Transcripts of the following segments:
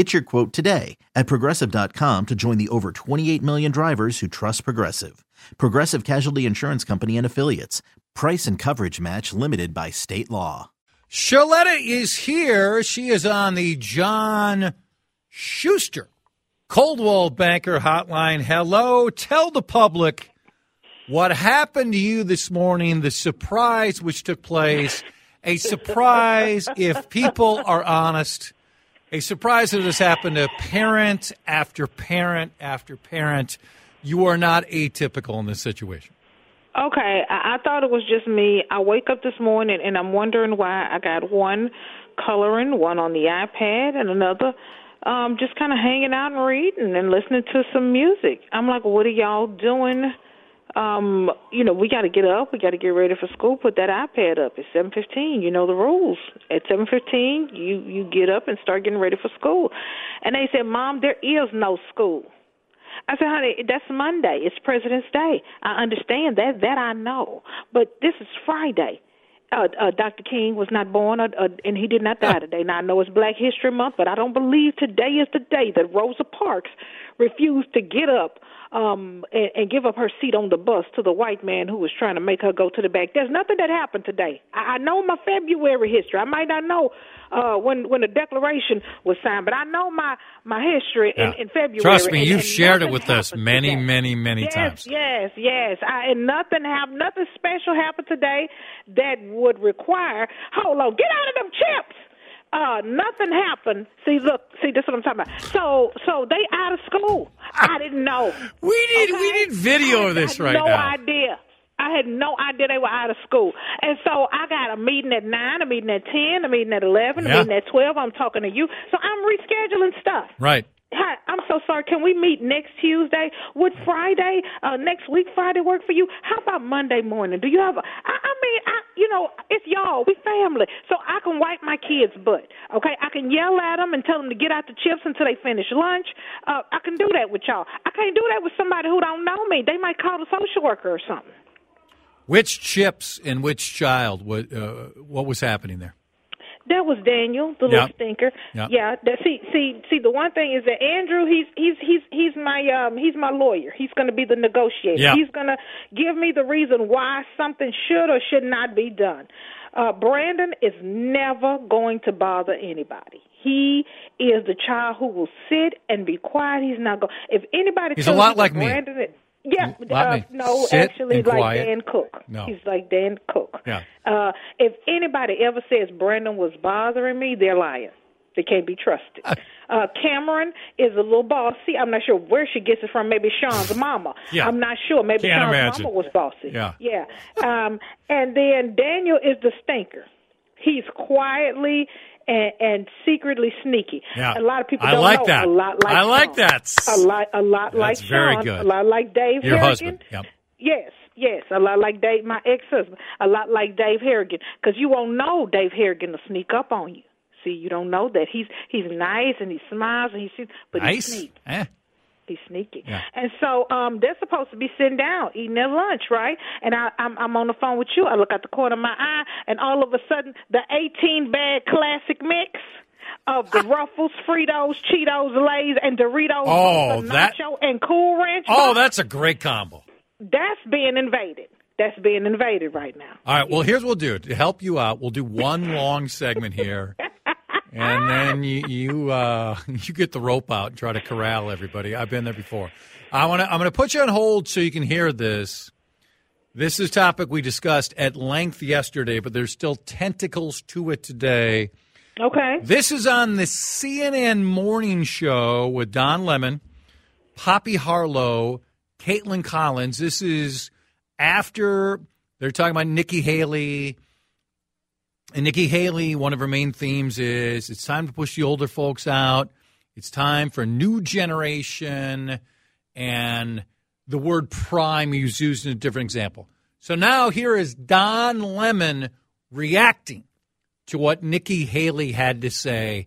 Get your quote today at progressive.com to join the over 28 million drivers who trust Progressive. Progressive Casualty Insurance Company and Affiliates. Price and coverage match limited by state law. Shaletta is here. She is on the John Schuster Coldwell Banker Hotline. Hello. Tell the public what happened to you this morning, the surprise which took place. A surprise, if people are honest a surprise that has happened to parent after parent after parent. You are not atypical in this situation. Okay, I, I thought it was just me. I wake up this morning and I'm wondering why I got one coloring, one on the iPad, and another um just kind of hanging out and reading and listening to some music. I'm like, what are y'all doing? Um, you know, we got to get up. We got to get ready for school. Put that iPad up. It's seven fifteen. You know the rules. At seven fifteen, you you get up and start getting ready for school. And they said, "Mom, there is no school." I said, "Honey, that's Monday. It's President's Day. I understand that. That I know. But this is Friday." Uh, uh, Dr. King was not born, uh, uh, and he did not die today. Now I know it's Black History Month, but I don't believe today is the day that Rosa Parks refused to get up um and, and give up her seat on the bus to the white man who was trying to make her go to the back. There's nothing that happened today. I, I know my February history. I might not know uh when when the declaration was signed, but I know my my history Yeah. in, in February. Trust me, and- you've and shared it with us many, today. many, many yes, times. Yes, yes, I, and nothing happened. Nothing special happened today that would require. Hold on, get out of them chips. Uh, nothing happened. See, look, see, this is what I'm talking about. So, so they out of school. I didn't know. We we Okay? need video of this had right no now. idea. I had no idea they were out of school. And so I got a meeting at 9, a meeting at 10, a meeting at 11, Yeah. a meeting at 12. I'm talking to you. So I'm rescheduling stuff. Right. Hi, I'm so sorry. Can we meet next Tuesday? Would Friday, uh, next week Friday work for you? How about Monday morning? Do you have? A, I, I mean, I, you know, it's y'all. We family, so I can wipe my kids' butt. Okay, I can yell at them and tell them to get out the chips until they finish lunch. Uh, I can do that with y'all. I can't do that with somebody who don't know me. They might call the social worker or something. Which chips and which child? What uh, what was happening there? That was Daniel, the little Yep. stinker. Yep. Yeah. That, see, see, see. The one thing is that Andrew, he's he's he's he's my um he's my lawyer. He's going to be the negotiator. Yeah. He's going to give me the reason why something should or should not be done. Uh, Brandon is never going to bother anybody. He is the child who will sit and be quiet. He's not going. If anybody, He's a lot like me. Brandon is- yeah, uh, no, Sit actually, like quiet. Dan Cook. No. He's like Dan Cook. Yeah. Uh, if anybody ever says Brandon was bothering me, they're lying. They can't be trusted. Uh, Cameron is a little bossy. I'm not sure where she gets it from. Maybe Sean's mama. Yeah. I'm not sure. Maybe Can't Sean's imagine. mama was bossy. Yeah. Yeah. Um, and then Daniel is the stinker. He's quietly and, and secretly sneaky. Yeah. A lot of people I don't like know. that. A lot like I like Sean. that. A lot, a lot like That's very Sean. good. A lot like Dave Your Harrigan. husband. Yep. Yes, yes, a lot like Dave, my ex-husband, a lot like Dave Harrigan, because you won't know Dave Harrigan will sneak up on you. See, you don't know that he's he's nice and he smiles and he's but he's Nice. sneaky. Eh. He's sneaky. Yeah. And so um they're supposed to be sitting down eating their lunch, right? And I I'm I'm on the phone with you. I look out the corner of my eye and all of a sudden the 18 bag classic mix of the Ruffles, Fritos, Cheetos, Lay's, and Doritos, Oh, that- nacho and Cool Ranch. Oh, that's a great combo. that's being invaded. That's being invaded right now. All right. Well, here's what we'll do to help you out. We'll do one long segment here, and then you you uh, you get the rope out and try to corral everybody. I've been there before. I want to. I'm going to put you on hold so you can hear this. This is a topic we discussed at length yesterday, but there's still tentacles to it today. Okay. This is on the CNN Morning Show with Don Lemon, Poppy Harlow, Kaitlan Collins. This is after they're talking about Nikki Haley. And Nikki Haley, one of her main themes is it's time to push the older folks out. It's time for a new generation. And the word prime is used in a different example. So now here is Don Lemon reacting to what Nikki Haley had to say.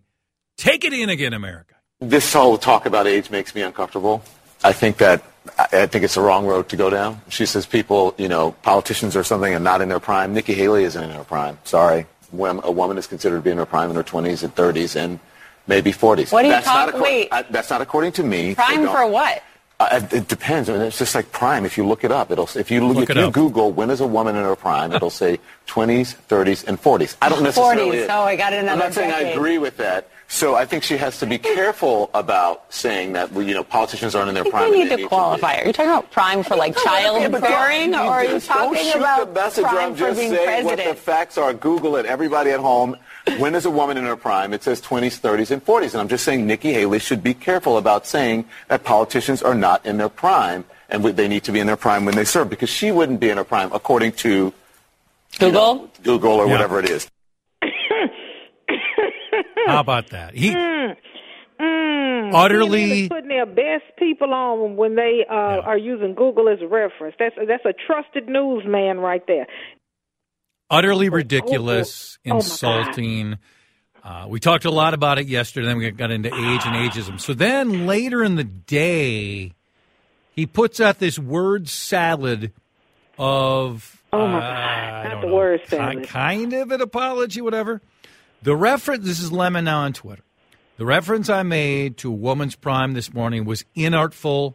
Take it in again, America. This whole talk about age makes me uncomfortable. I think that I think it's the wrong road to go down. She says people, you know, politicians or something are not in their prime. Nikki Haley isn't in her prime. Sorry. When a woman is considered to be in her prime in her 20s and 30s and maybe 40s. What are you that's talking? Not Wait. I, that's not according to me. Prime for what? Uh, it depends. I mean, it's just like prime. If you look it up, it'll. If you look, Look if you up. Google when is a woman in her prime, it'll say 20s, 30s, and 40s. I don't necessarily. 40s. Oh, I got another I'm not saying I agree with that. So I think she has to be careful about saying that well, you know politicians aren't in their I prime. think you need they to qualify. Are you talking about prime for like Yeah, child but don't- bearing, you or are you just don't talking shoot about the messenger. prime I'm for just being saying what the facts are. Google it. Everybody at home. When is a woman in her prime? It says 20s, 30s, and 40s. And I'm just saying Nikki Haley should be careful about saying that politicians are not in their prime and they need to be in their prime when they serve because she wouldn't be in her prime according to Google. Google or Yeah. whatever it is. How about that? He Mm, Utterly- CNN is putting their best people on when they uh, Yeah. are using Google as a reference. That's that's a trusted newsman right there. utterly ridiculous, Oh, insulting. Uh, we talked a lot about it yesterday. Then we got into age and ageism. So then later in the day, he puts out this word salad of Oh, my uh, God. Not the know, word salad. kind of an apology, whatever. The reference. This is Lemon now on Twitter. The reference I made to a woman's prime this morning was inartful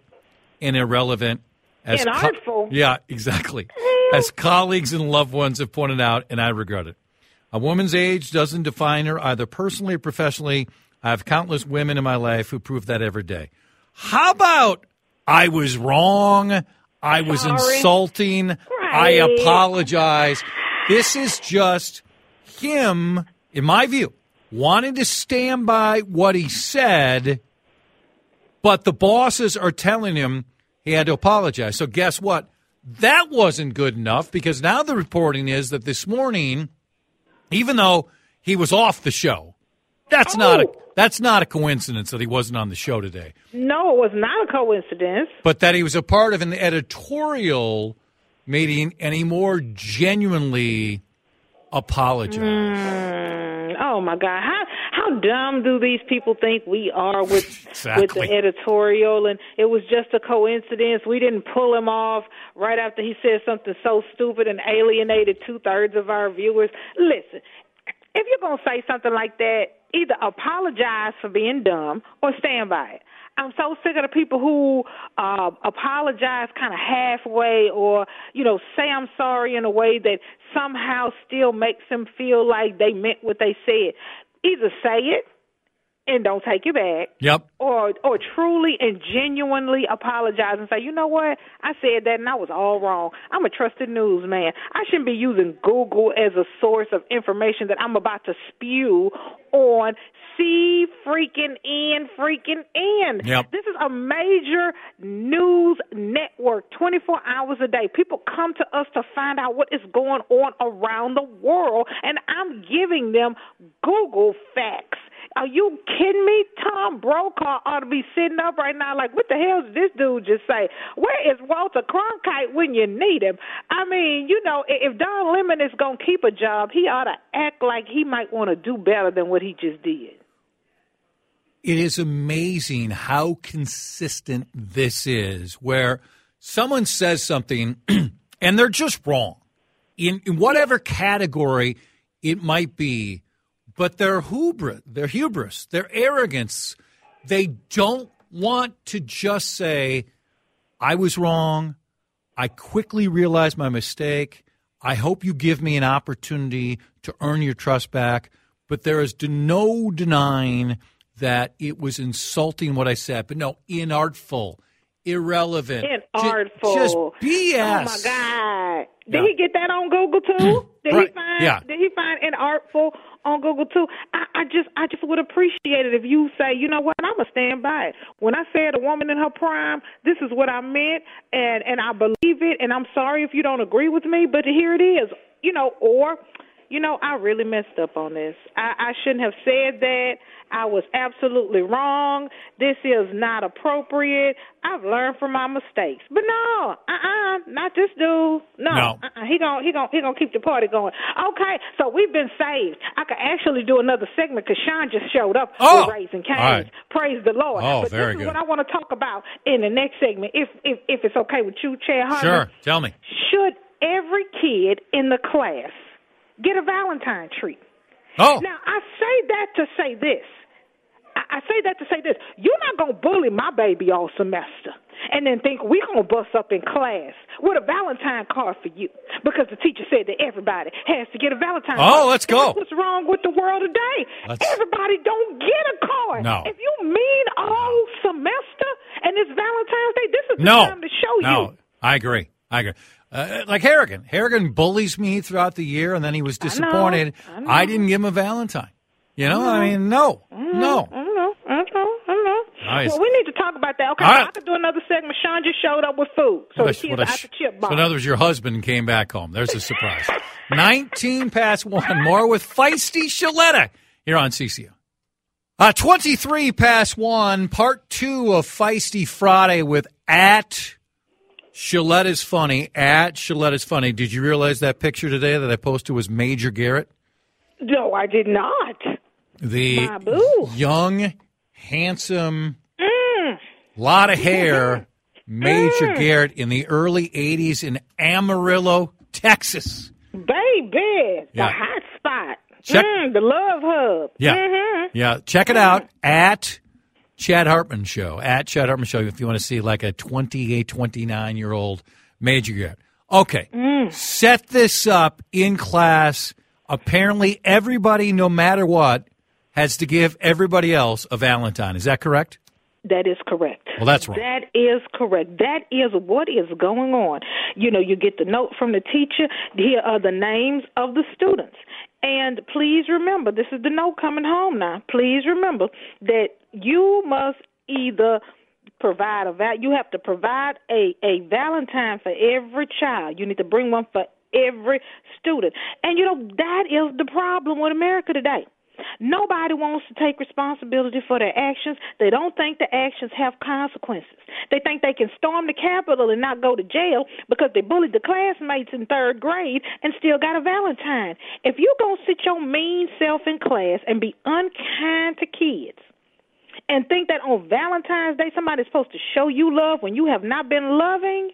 and irrelevant. As co- Inartful? yeah, exactly. As colleagues and loved ones have pointed out, and I regret it. A woman's age doesn't define her either personally or professionally. I have countless women in my life who prove that every day. How about I was wrong? I was Sorry. insulting. I apologize. This is just him, in my view, wanting to stand by what he said, but the bosses are telling him he had to apologize. So guess what? That wasn't good enough because now the reporting is that this morning, even though he was off the show, that's not a Oh. that's not a coincidence that he wasn't on the show today, No, it was not a coincidence. but that he was a part of an editorial meeting and he more genuinely apologized. Mm, oh my God, how how dumb do these people think we are with with the editorial? And it was just a coincidence. We didn't pull him off right after he said something so stupid and alienated two thirds of our viewers. Listen, if you're gonna say something like that, either apologize for being dumb or stand by it. I'm so sick of the people who uh, apologize kind of halfway or, you know, say I'm sorry in a way that somehow still makes them feel like they meant what they said. Either say it and don't take it back Yep. or or truly and genuinely apologize and say, you know what, I said that and I was all wrong. I'm a trusted newsman. I shouldn't be using Google as a source of information that I'm about to spew on C freaking N freaking N. Yep. This is a major news network, 24 hours a day. People come to us to find out what is going on around the world, and I'm giving them Google facts. Are you kidding me? Tom Brokaw ought to be sitting up right now like, what the hell did this dude just say? Where is Walter Cronkite when you need him? I mean, you know, if Don Lemon is going to keep a job, he ought to act like he might want to do better than what he just did. It is amazing how consistent this is, where someone says something and they're just wrong in, in whatever category it might be, but their hubris, their hubris, their arrogance, they don't want to just say, I was wrong. I quickly realized my mistake. I hope you give me an opportunity to earn your trust back. But there is no denying that it was insulting what I said, but no, inartful, irrelevant, Ju- just BS. Oh my God! Did Yeah. he get that on Google too? Hmm. Did Right, he find? yeah. Did he find an artful on Google too? I, I just, I just would appreciate it if you say, you know what, I'm gonna stand by it. When I said a woman in her prime, this is what I meant, and and I believe it. And I'm sorry if you don't agree with me, but here it is. You know, or. You know, I really messed up on this. I, I shouldn't have said that. I was absolutely wrong. This is not appropriate. I've learned from my mistakes. But no, uh uh not this dude. No. No. Uh-uh. He gon' he gon' he gonna keep the party going. Okay, so we've been saved. I could actually do another segment because Sean just showed up Oh, with Raising Cane's. right. Praise the Lord. Oh, but very this is good. what I want to talk about in the next segment, if if if it's okay with you, Chad Hartman. Sure, tell me. Should every kid in the class get a Valentine treat? Oh, Now, I say that to say this. I say that to say this. You're not going to bully my baby all semester and then think we're going to bust up in class with a Valentine card for you because the teacher said that everybody has to get a Valentine Oh, card. let's go. That's what's wrong with the world today? Let's- Everybody don't get a card. No. If you mean all semester and it's Valentine's Day, this is the no, time to show no, you. I agree. I agree. Uh, like Harrigan. Harrigan bullies me throughout the year, and then he was disappointed. I know. I didn't give him a Valentine. You know, I mean, no, no. I know, I know, I know. Nice. Well, we need to talk about that. Okay, right. I could do another segment. Sean just showed up with food, so What the kids what out sh- the chip so box. in other words, your husband came back home. There's a surprise. 19 past one. More with Feisty Shaletta here on CCO. Uh, 23 past one, part two of Feisty Friday with at Shaletta's Funny. At Shaletta's Funny. Did you realize that picture today that I posted was Major Garrett? no, I did not. The boo. young, handsome, lot of hair, Major Garrett in the early 80s in Amarillo, Texas. Baby, Yeah. the hot spot. Check- Mm, the love hub. Yeah. Mhm. Yeah. Check it out at Chad Hartman Show. At Chad Hartman Show if you want to see like a 28, 29 year old Major yet. Okay. Mm. Set this up in class. Apparently, everybody, no matter what, has to give everybody else a Valentine. Is that correct? That is correct. Well, that's wrong. That is correct. That is what is going on. You know, you get the note from the teacher. Here are the names of the students. And please remember, this is the note coming home now. Please remember that you must either provide a val- you have to provide a a valentine for every child. You need to bring one for every student. And you know that is the problem with America today. Nobody wants to take responsibility for their actions. They don't think the actions have consequences. They think they can storm the Capitol and not go to jail because they bullied the classmates in third grade and still got a Valentine. If you're going to sit your mean self in class and be unkind to kids, and think that on Valentine's Day somebody's supposed to show you love when you have not been loving,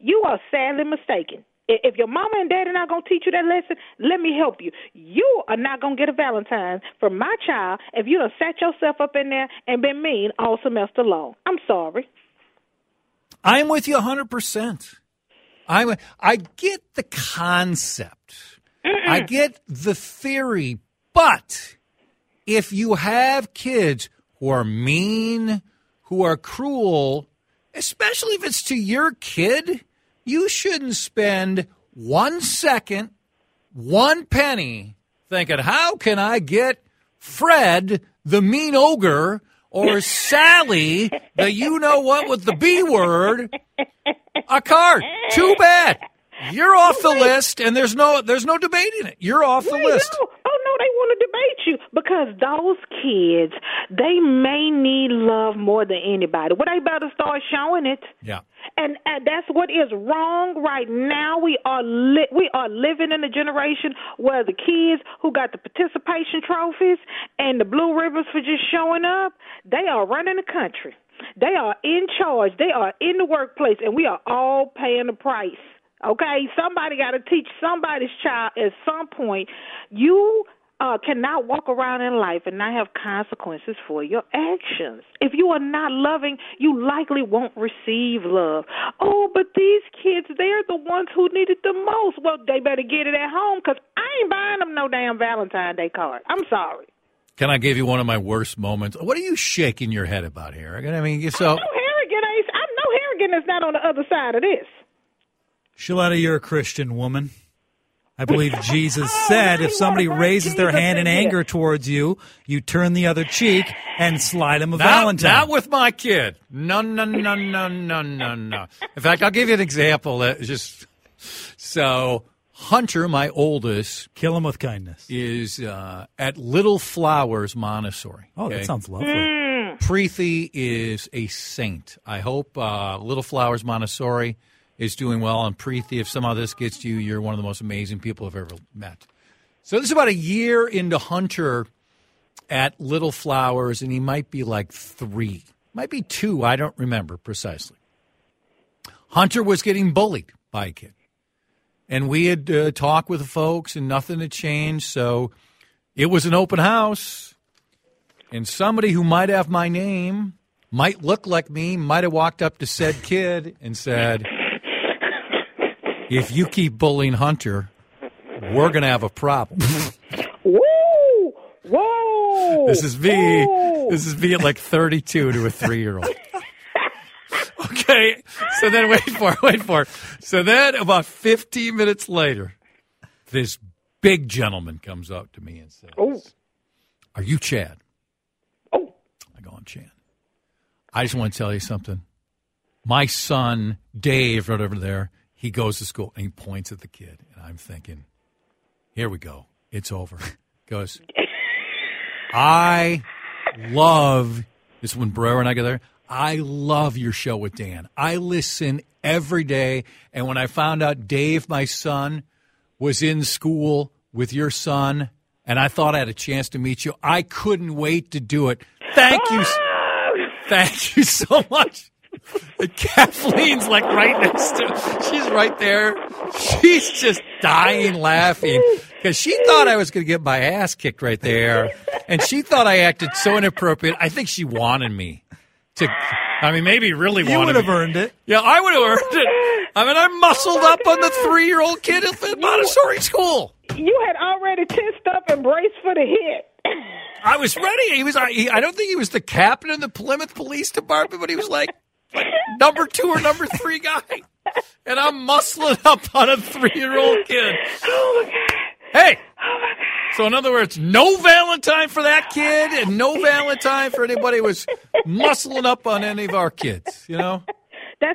you are sadly mistaken. If your mama and daddy not gonna teach you that lesson, let me help you. You are not gonna get a Valentine from my child if you don't sat yourself up in there and been mean all semester long. I'm sorry. I'm with you 100%. I I get the concept. I get the theory, but if you have kids who are mean, who are cruel, especially if it's to your kid, you shouldn't spend 1 second, 1 penny thinking, "How can I get Fred, the mean ogre, or Sally, the you know what with the B word, a card. Too bad. You're off the list, and there's no there's no debating it. You're off the list. No. Oh no, they want to debate you because those kids they may need love more than anybody. Well, they better start showing it. Yeah. And, and that's what is wrong right now. We are li- we are living in a generation where the kids who got the participation trophies and the blue ribbons for just showing up, they are running the country. They are in charge. They are in the workplace, and we are all paying the price. Okay, somebody got to teach somebody's child at some point. You uh, cannot walk around in life and not have consequences for your actions. If you are not loving, you likely won't receive love. Oh, but these kids, they're the ones who need it the most. Well, they better get it at home because I ain't buying them no damn Valentine's Day card. I'm sorry. Can I give you one of my worst moments? What are you shaking your head about here? I mean, so I know Harrigan ain't. I know Is not on the other side of this. Shaletta, you're a Christian woman. I believe Jesus said if somebody raises their hand in anger towards you, you turn the other cheek and slide them a Not, Valentine. not with my kid. No, no, no, no, no, no, no. In fact, I'll give you an example. That just so Hunter, my oldest, Kill him with kindness. is uh, at Little Flowers Montessori. Oh, okay? that sounds lovely. Preeti is a saint. I hope uh, Little Flowers Montessori is doing well. And Preeti, if somehow this gets to you, you're one of the most amazing people I've ever met. So this is about a year into Hunter at Little Flowers, and he might be like three, might be two. I don't remember precisely. Hunter was getting bullied by a kid, and we had uh, talked with the folks, and nothing had changed. So it was an open house, and somebody who might have my name, might look like me, might have walked up to said kid and said, "If you keep bullying Hunter, we're going to have a problem." Woo! Whoa! This is me. Whoa! This is me at like 32 to a three year old. Okay. So then, wait for it, wait for it. So then, about 15 minutes later, this big gentleman comes up to me and says, Oh. Are you Chad? Oh. I go, I'm Chad. I just want to tell you something. My son, Dave, right over there, he goes to school and he points at the kid. And I'm thinking, here we go. It's over. Goes, I love this is when Brewer and I go there. I love your show with Dan. I listen every day. And when I found out Dave, my son, was in school with your son, and I thought I had a chance to meet you, I couldn't wait to do it. Thank you. Thank you so much. And Kathleen's like right next to she's right there. She's just dying laughing because she thought I was going to get my ass kicked right there. And she thought I acted so inappropriate. I think she wanted me to, I mean, maybe really You wanted would have me. earned it. Yeah, I would have earned it. I mean, I muscled up on the three year old kid at Montessori school. You had already tensed up and braced for the hit. I was ready. He was. I, he, I don't think he was the captain of the Plymouth Police Department, but he was like, like number two or number three guy. And I'm muscling up on a three-year-old kid. Oh! Hey. Oh! So in other words, no Valentine for that kid, and no Valentine for anybody who was muscling up on any of our kids. You know.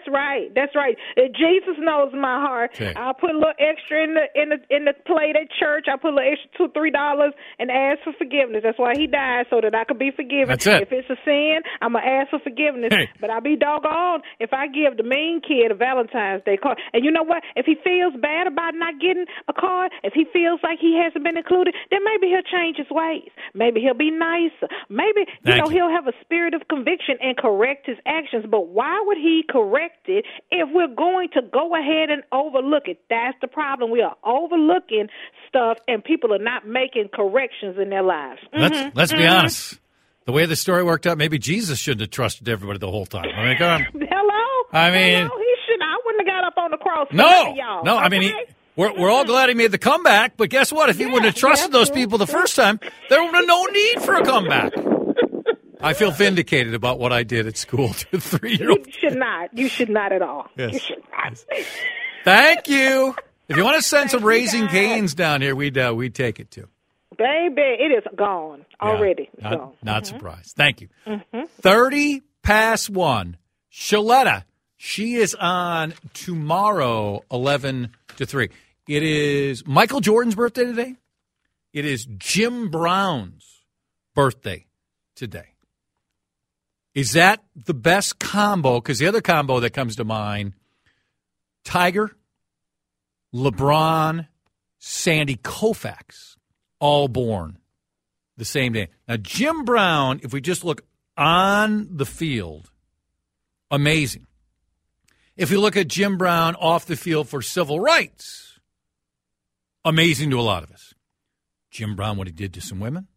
Right. That's right. Uh, Jesus knows my heart. Okay. I'll put a little extra in the in the in the plate at church. I'll put a little extra two three dollars and ask for forgiveness. That's why he died so that I could be forgiven. That's it. If it's a sin, I'm gonna ask for forgiveness. Hey. But I'll be doggone if I give the mean kid a Valentine's Day card. And you know what? If he feels bad about not getting a card, if he feels like he hasn't been included, then maybe he'll change his ways. Maybe he'll be nicer. Maybe you Thank know you. he'll have a spirit of conviction and correct his actions. But why would he correct if we're going to go ahead and overlook it? That's the problem. We are overlooking stuff, and people are not making corrections in their lives. Let's Mhm, let's be mhm. honest. The way the story worked out, maybe Jesus shouldn't have trusted everybody the whole time. I mean, come on. Hello. I mean- Hello? he should. I wouldn't have got up on the cross. No, y'all. no. I mean, he, we're we're all glad he made the comeback. But guess what? If he wouldn't have trusted yeah, those people the first time, there would have no need for a comeback. I feel vindicated about what I did at school to three year you should not. You should not at all. Yes. You should not. Thank you. If you want to send some Raising Cane's down here, we'd uh, we'd take it too. Baby, it is gone already. Yeah, not, not surprised. Thank you. 30 past one. Shaletta, she is on tomorrow, 11 to 3. It is Michael Jordan's birthday today. It is Jim Brown's birthday today. Is that the best combo? Because the other combo that comes to mind Tiger, LeBron, Sandy Koufax, all born the same day. Now, Jim Brown, if we just look on the field, amazing. If you look at Jim Brown off the field for civil rights, amazing to a lot of us. Jim Brown, what he did to some women,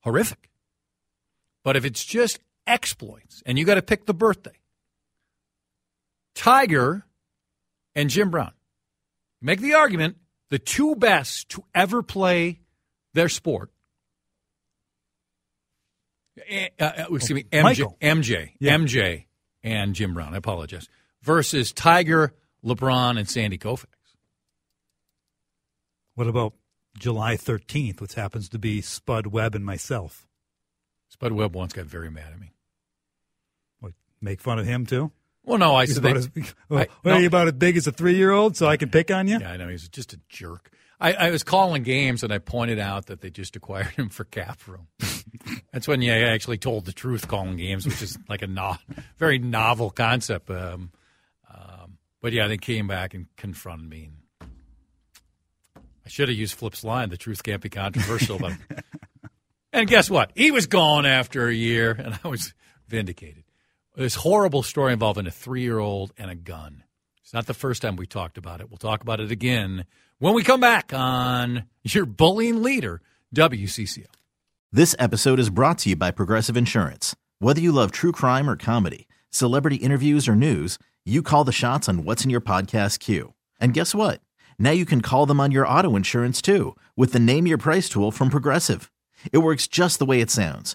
horrific. But if it's just exploits, and you got to pick the birthday, Tiger and Jim Brown, make the argument the two best to ever play their sport. Eh, Uh, uh, excuse me, MJ, Michael. MJ, Yeah. MJ, and Jim Brown. I apologize. versus Tiger, LeBron, and Sandy Koufax. What about July 13th, which happens to be Spud Webb and myself? Spud Webb once got very mad at me. Make fun of him too? Well, no, I He's said about they- as, well, I- what, are you about as big as a three year old, so I can pick on you? Yeah, I know he's just a jerk. I, I was calling games and I pointed out that they just acquired him for cap room. That's when you actually told the truth calling games, which is like a no, very novel concept. Um, um, but yeah, they came back and confronted me. I should have used Flip's line: "The truth can't be controversial." But and guess what? He was gone after a year, and I was vindicated. This horrible story involving a three-year-old and a gun. It's not the first time we talked about it. We'll talk about it again when we come back on your bullying leader, WCCO. This episode is brought to you by Progressive Insurance. Whether you love true crime or comedy, celebrity interviews or news, you call the shots on what's in your podcast queue. And guess what? Now you can call them on your auto insurance too with the Name Your Price tool from Progressive. It works just the way it sounds.